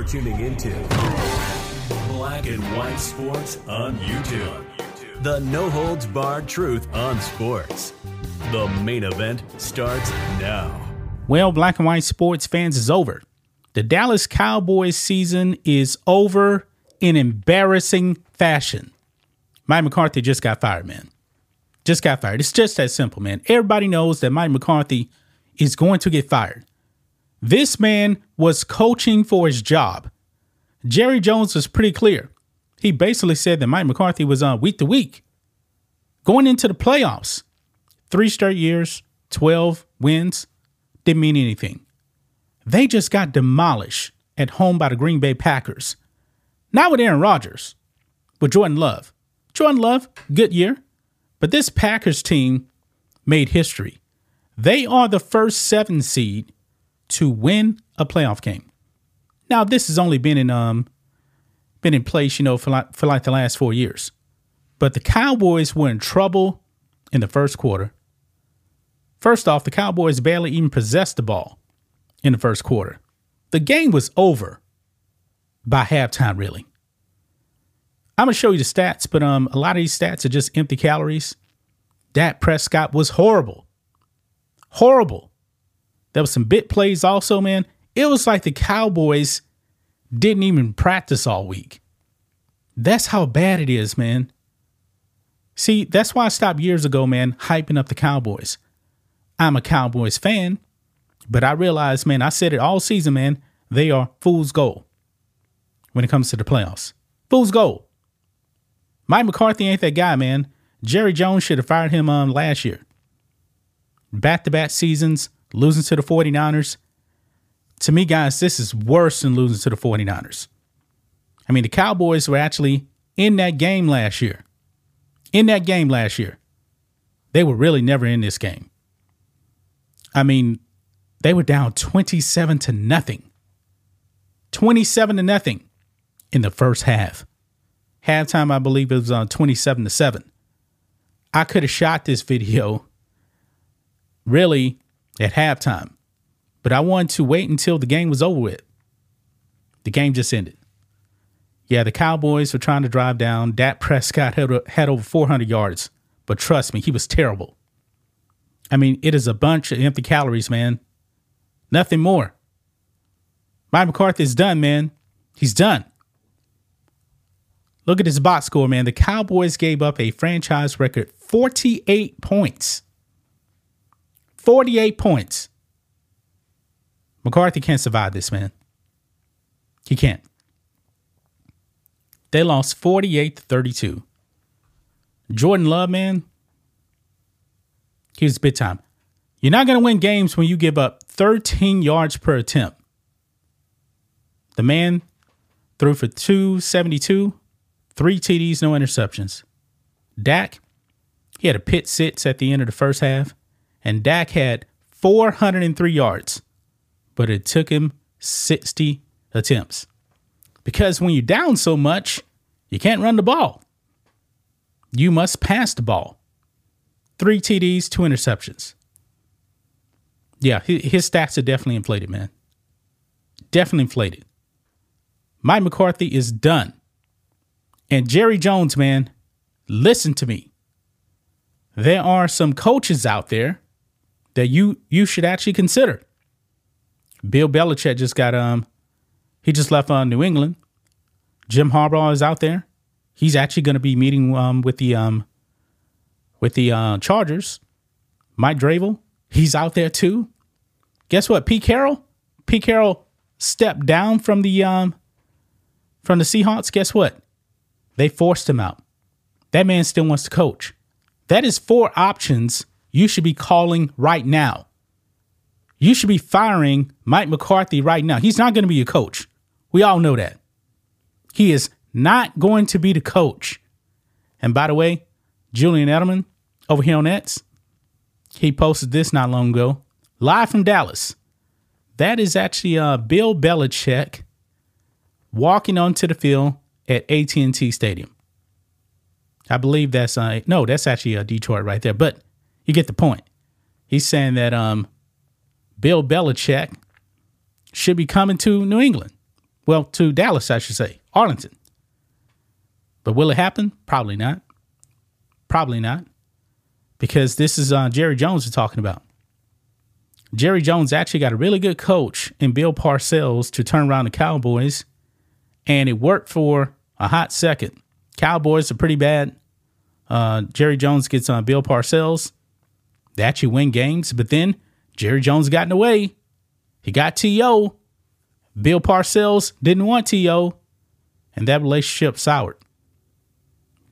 You're tuning into Black and White Sports on YouTube. The no holds barred truth on sports. The main event starts now. Well, black and white sports fans is over. The Dallas Cowboys season is over in embarrassing fashion. Mike McCarthy just got fired, man. Just got fired. It's just that simple, man. Everybody knows that Mike McCarthy is going to get fired. This man was coaching for his job. Jerry Jones was pretty clear. He basically said that Mike McCarthy was on week to week. Going into the playoffs, three straight years, 12 wins, didn't mean anything. They just got demolished at home by the Green Bay Packers. Not with Aaron Rodgers, with Jordan Love. Jordan Love, good year. But this Packers team made history. They are the first seven seed to win a playoff game. Now, this has only been in um been in place, you know, for like for like the last four years. But the Cowboys were in trouble in the first quarter. First off, the Cowboys barely even possessed the ball in the first quarter. The game was over by halftime, really. I'm gonna show you the stats, but um, a lot of these stats are just empty calories. Dak Prescott was horrible, horrible. There was some bit plays also, man. It was like the Cowboys didn't even practice all week. That's how bad it is, man. See, that's why I stopped years ago, man, hyping up the Cowboys. I'm a Cowboys fan, but I realized, man, I said it all season, man, they are fool's gold when it comes to the playoffs. Fool's gold. Mike McCarthy ain't that guy, man. Jerry Jones should have fired him um, last year. Back to back seasons, losing to the 49ers. To me, guys, this is worse than losing to the 49ers. I mean, the Cowboys were actually in that game last year. In that game last year. They were really never in this game. I mean, they were down 27 to nothing. 27 to nothing in the first half. Halftime, I believe it was on 27 to 7. I could have shot this video really at halftime. But I wanted to wait until the game was over with. The game just ended. Yeah, the Cowboys were trying to drive down. Dak Prescott had, had over 400 yards, but trust me, he was terrible. I mean, it is a bunch of empty calories, man. Nothing more. Mike McCarthy is done, man. He's done. Look at his box score, man. The Cowboys gave up a franchise record 48 points 48 points. McCarthy can't survive this, man. He can't. They lost 48 to 32. Jordan Love, man, here's big time. You're not going to win games when you give up 13 yards per attempt. The man threw for 272, three TDs, no interceptions. Dak, he had a pick six at the end of the first half and Dak had 403 yards, but it took him 60 attempts. Because when you're down so much, you can't run the ball. You must pass the ball. Three TDs, two interceptions. Yeah, his stats are definitely inflated, man. Definitely inflated. Mike McCarthy is done. And Jerry Jones, man, listen to me. There are some coaches out there that you you should actually consider. Bill Belichick just got um he just left uh, New England. Jim Harbaugh is out there. He's actually going to be meeting um with the um with the uh, Chargers. Mike Vrabel, he's out there too. Guess what? Pete Carroll, Pete Carroll stepped down from the um from the Seahawks. Guess what? They forced him out. That man still wants to coach. That is four options you should be calling right now. You should be firing Mike McCarthy right now. He's not going to be your coach. We all know that. He is not going to be the coach. And by the way, Julian Edelman over here on X, he posted this not long ago, live from Dallas. That is actually uh, Bill Belichick walking onto the field at AT&T Stadium. I believe that's uh, no, that's actually uh, Detroit right there. But you get the point. He's saying that um, Bill Belichick should be coming to New England. Well, to Dallas, I should say, Arlington. But will it happen? Probably not. Probably not. Because this is uh, Jerry Jones we're talking about. Jerry Jones actually got a really good coach in Bill Parcells to turn around the Cowboys, and it worked for a hot second. Cowboys are pretty bad. Uh, Jerry Jones gets on Bill Parcells. They actually win games, but then Jerry Jones got in the way. He got T.O. Bill Parcells didn't want T.O., and that relationship soured.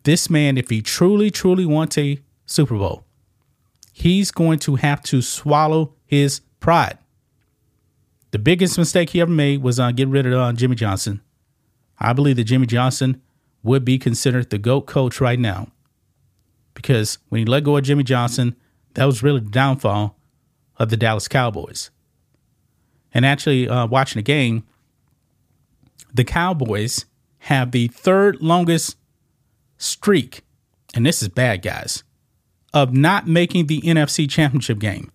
This man, if he truly, truly wants a Super Bowl, he's going to have to swallow his pride. The biggest mistake he ever made was on uh, getting rid of uh, Jimmy Johnson. I believe that Jimmy Johnson would be considered the GOAT coach right now. Because when he let go of Jimmy Johnson, that was really the downfall of the Dallas Cowboys. And actually, uh, watching the game, the Cowboys have the third longest streak, and this is bad, guys, of not making the NFC Championship game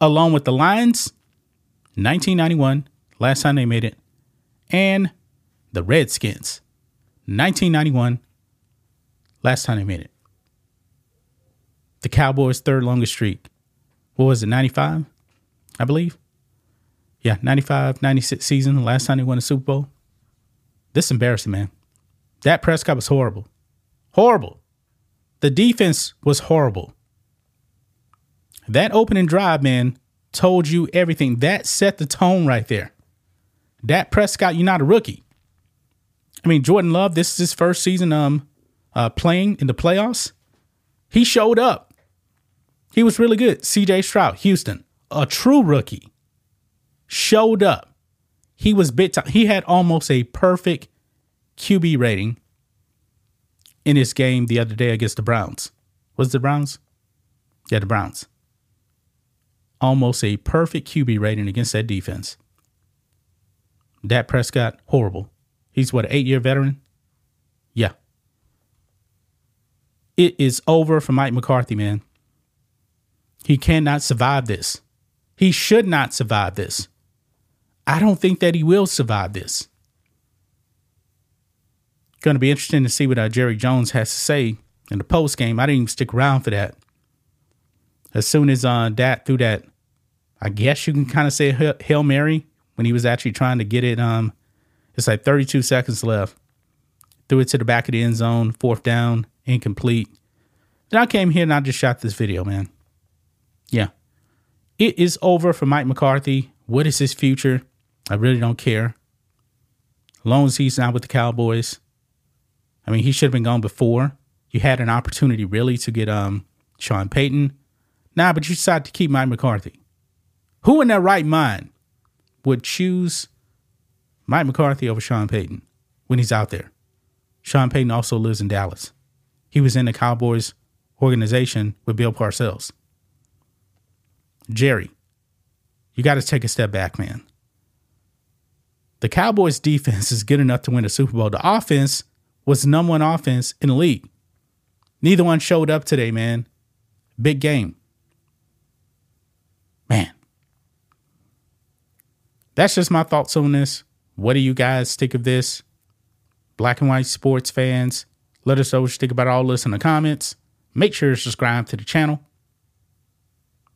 along with the Lions, 1991, last time they made it, and the Redskins, 1991, last time they made it. The Cowboys' third longest streak. What was it, 95? I believe. Yeah, 95, 96 season, last time they won a Super Bowl. This is embarrassing, man. Dak Prescott was horrible. Horrible. The defense was horrible. That opening drive, man, told you everything. That set the tone right there. Dak Prescott, you're not a rookie. I mean, Jordan Love, this is his first season um uh, playing in the playoffs. He showed up. He was really good. CJ Stroud, Houston, a true rookie, showed up. He was bit time. He had almost a perfect QB rating in his game the other day against the Browns. Was the Browns? Yeah, the Browns almost a perfect QB rating against that defense. Dak Prescott, horrible. He's what, an eight year veteran? Yeah. It is over for Mike McCarthy, man. He cannot survive this. He should not survive this. I don't think that he will survive this. Going to be interesting to see what uh, Jerry Jones has to say in the post game. I didn't even stick around for that. As soon as uh, that threw that I guess you can kind of say Hail Mary when he was actually trying to get it. Um, it's like 32 seconds left. Threw it to the back of the end zone, fourth down, incomplete. Then I came here and I just shot this video, man. Yeah. It is over for Mike McCarthy. What is his future? I really don't care. As long as he's not with the Cowboys. I mean, he should have been gone before. You had an opportunity really to get um Sean Payton. Nah, but you decided to keep Mike McCarthy. Who in their right mind would choose Mike McCarthy over Sean Payton when he's out there? Sean Payton also lives in Dallas. He was in the Cowboys organization with Bill Parcells. Jerry, you got to take a step back, man. The Cowboys defense is good enough to win a Super Bowl. The offense was number one offense in the league. Neither one showed up today, man. Big game. Man, that's just my thoughts on this. What do you guys think of this? Black and white sports fans, let us know what you think about all this in the comments. Make sure to subscribe to the channel,